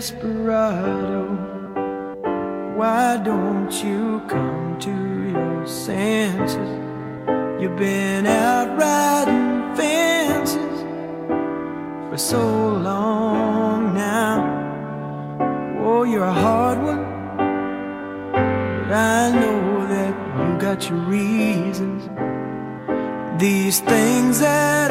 desperado. Why don't you come to your senses? You've been out riding fences for so long now. Oh, you're a hard one, but I know that you got your reasons. These things that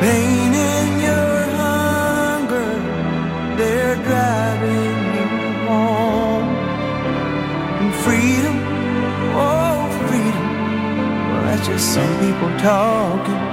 Pain and your hunger, they're driving you home. And freedom, oh freedom, well that's just some people talking.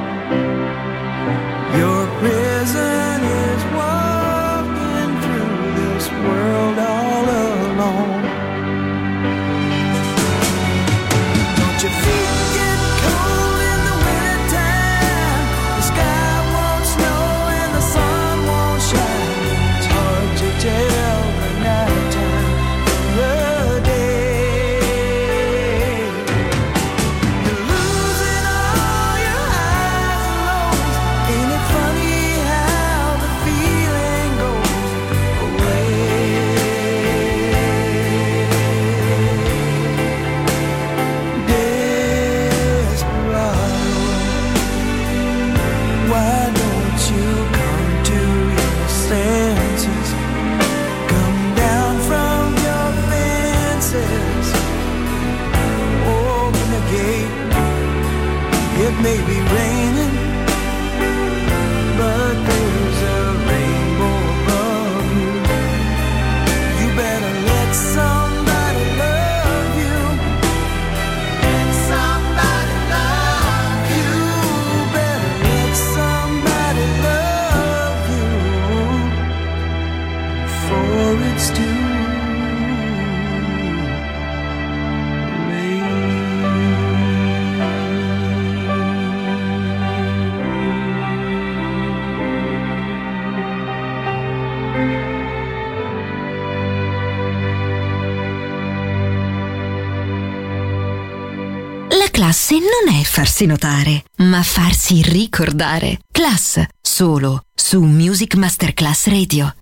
non è farsi notare, ma farsi ricordare. Class, solo su Music Masterclass Radio.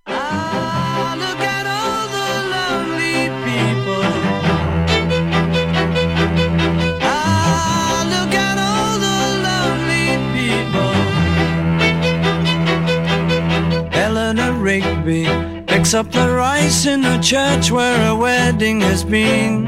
Rigby picks up the rice in the church where a wedding has been.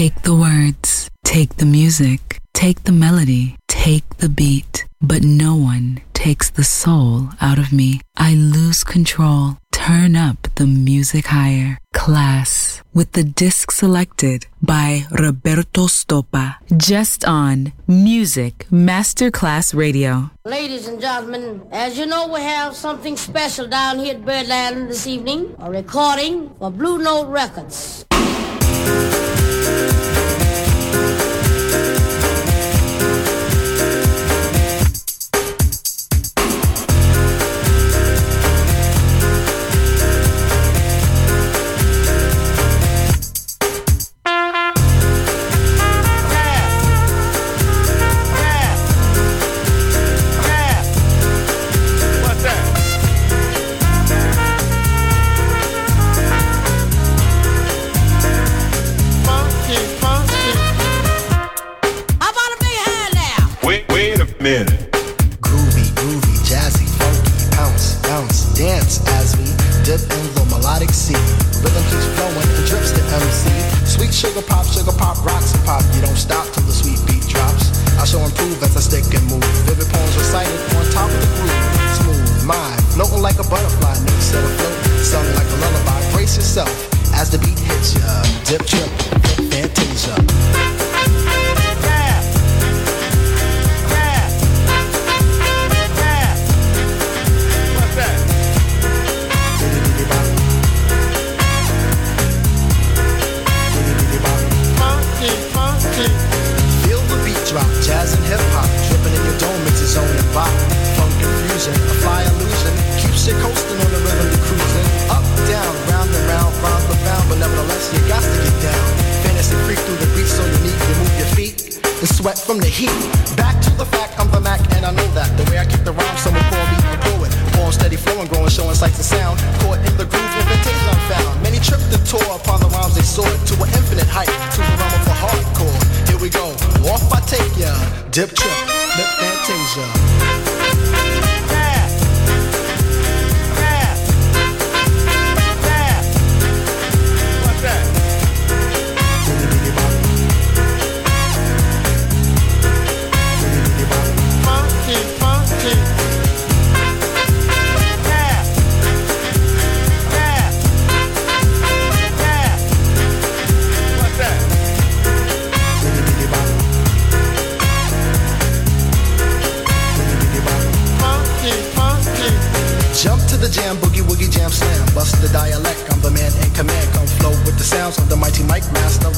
Take the words, take the music, take the melody, take the beat, but no one takes the soul out of me. I lose control. Turn up the music higher. Class with the disc selected by Roberto Stoppa. Just on Music Masterclass Radio. Ladies and gentlemen, as you know, we have something special down here at Birdland this evening. A recording for Blue Note Records.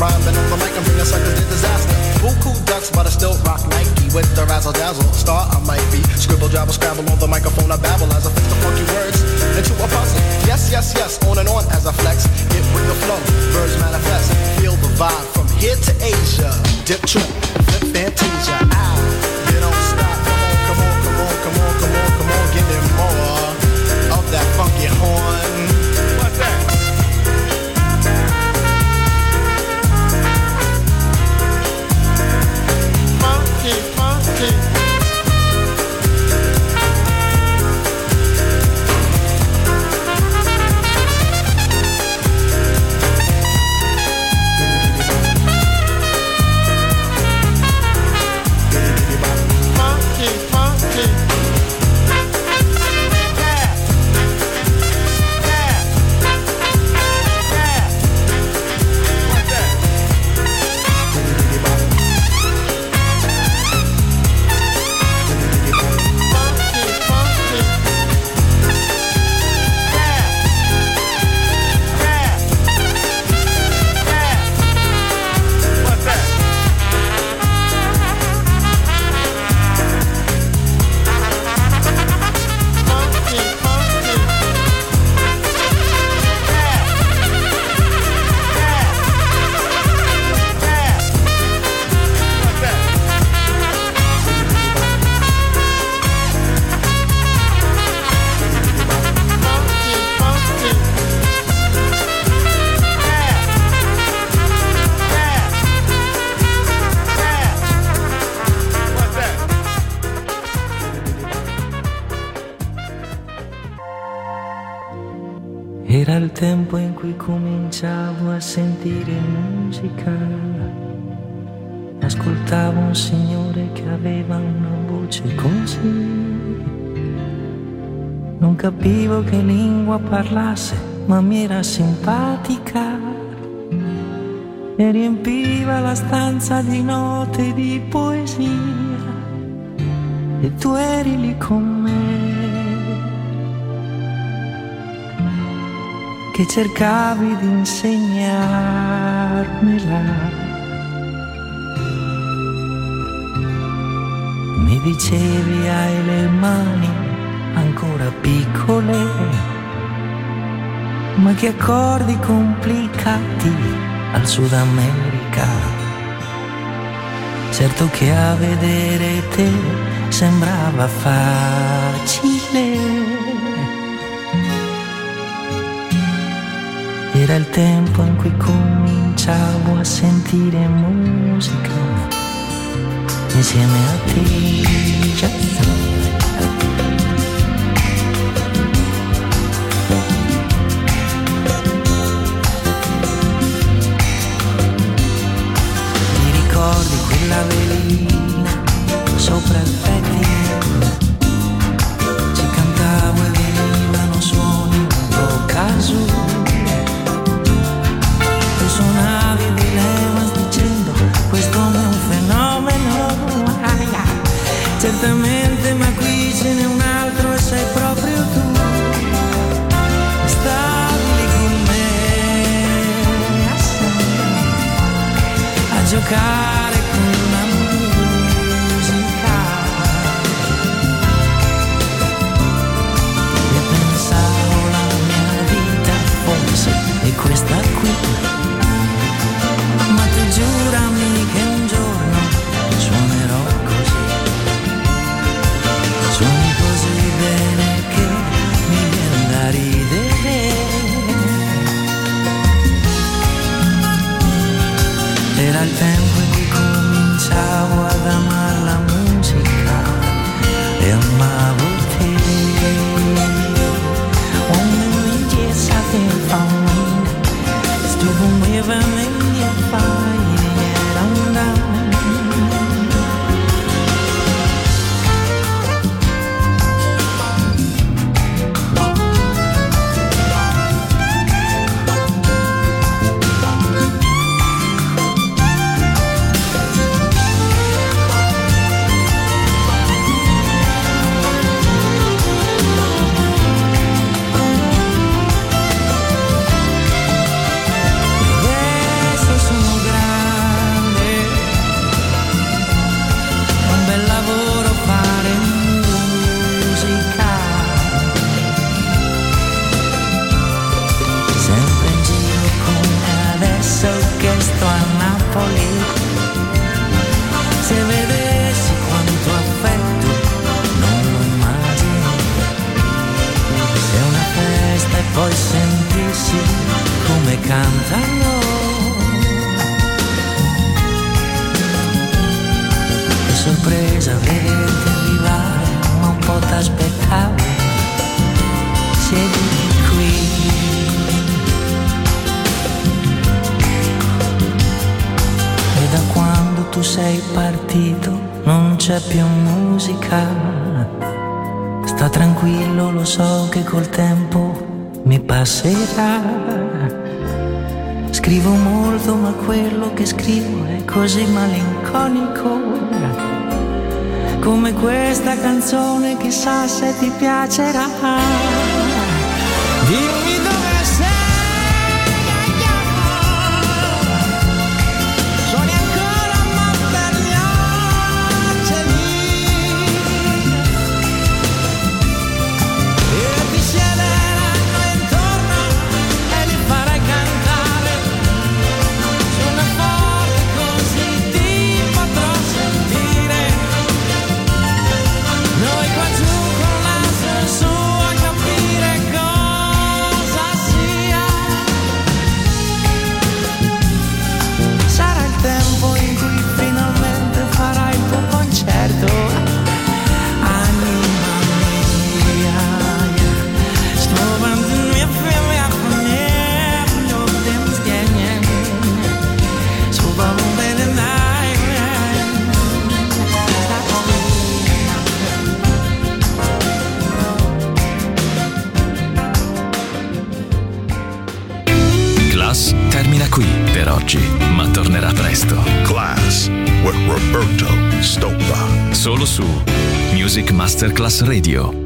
Rhyming on the mic, and bring a suckers to disaster. Buku ducks, but I still rock Nike with the razzle dazzle. Star I might be. Scribble, jabble, scrabble on the microphone, I babble as I fix the funky words into a puzzle. Yes, yes, yes, on and on as I flex. Hit with the flow, birds manifest. Feel the vibe from here to Asia. Dip trip, flip Fantasia. Ow. cui cominciavo a sentire musica. Ascoltavo un signore che aveva una voce così. Non capivo che lingua parlasse, ma mi era simpatica. E riempiva la stanza di note di poesia. E tu eri lì con me che cercavi di insegnarmela. Mi dicevi hai le mani ancora piccole, ma che accordi complicati al Sud America. Certo che a vedere te sembrava facile era il tempo in cui cominciavo a sentire musica insieme a te. Già. Mi ricordi quella velina sopra il pettine Certamente, ma qui ce n'è un altro e sei proprio tu. Stavi lì con me a giocare con la musica e pensavo la mia vita forse è questa qui. sorpresa vedete arrivare, ma un po' t'aspettavo, sediti qui. E da quando tu sei partito non c'è più musica, sta tranquillo, lo so che col tempo mi passerà. Scrivo molto ma quello che scrivo è così malinconico come questa canzone chissà se ti piacerà. Dio Masterclass Radio.